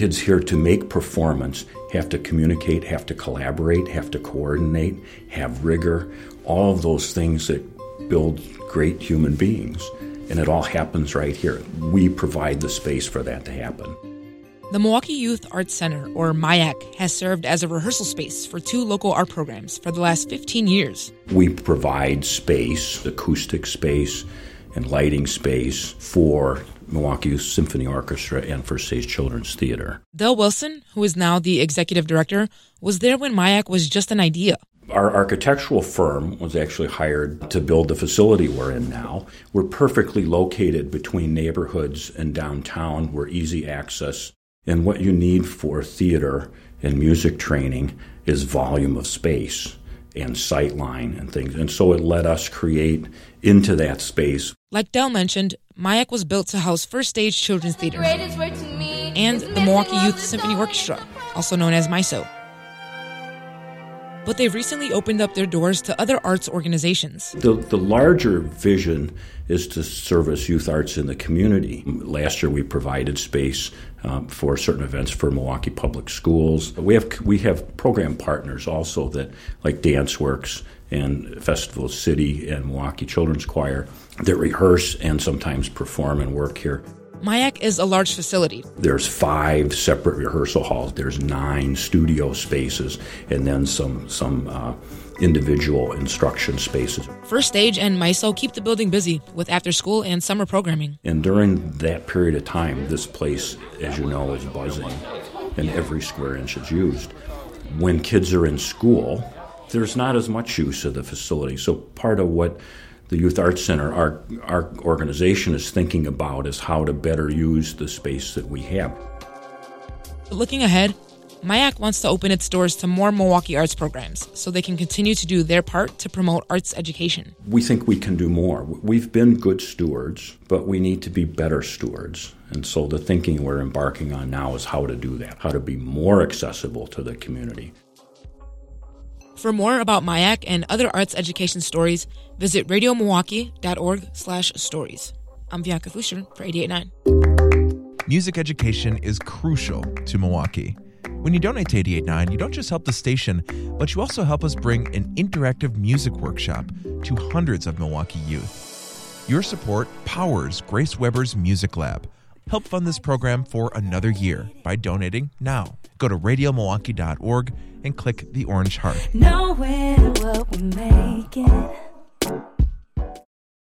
Kids here to make performance have to communicate, have to collaborate, have to coordinate, have rigor, all of those things that build great human beings. And it all happens right here. We provide the space for that to happen. The Milwaukee Youth Arts Center, or MYAC, has served as a rehearsal space for two local art programs for the last 15 years. We provide space, acoustic space, and lighting space for Milwaukee Symphony Orchestra and First Stage Children's Theater. Del Wilson, who is now the executive director, was there when MYAC was just an idea. Our architectural firm was actually hired to build the facility we're in now. We're perfectly located between neighborhoods and downtown. We're easy access. And what you need for theater and music training is volume of space and sightline and things. And so it let us create into that space. Like Del mentioned, MYAC was built to house First Stage Children's Theater and the Milwaukee Youth Symphony Orchestra, also known as MYSO but they've recently opened up their doors to other arts organizations. The, the larger vision is to service youth arts in the community. Last year, we provided space um, for certain events for Milwaukee Public Schools. We have we have program partners also that like DanceWorks and Festival City and Milwaukee Children's Choir that rehearse and sometimes perform and work here. MYAC is a large facility. There's five separate rehearsal halls. There's nine studio spaces, and then some some uh, individual instruction spaces. First Stage and MYSO keep the building busy with after school and summer programming. And during that period of time, this place, as you know, is buzzing, and every square inch is used. When kids are in school, there's not as much use of the facility. So part of what the Youth Arts Center, our, our organization is thinking about is how to better use the space that we have. Looking ahead, MYAC wants to open its doors to more Milwaukee arts programs so they can continue to do their part to promote arts education. We think we can do more. We've been good stewards, but we need to be better stewards. And so the thinking we're embarking on now is how to do that, how to be more accessible to the community. For more about MYAC and other arts education stories, visit radiomilwaukee.org slash stories. I'm Bianca Fuscher for 88.9. Music education is crucial to Milwaukee. When you donate to 88.9, you don't just help the station, but you also help us bring an interactive music workshop to hundreds of Milwaukee youth. Your support powers Grace Weber's Music Lab. Help fund this program for another year by donating now. Go to radiomilwaukee.org and click the orange heart.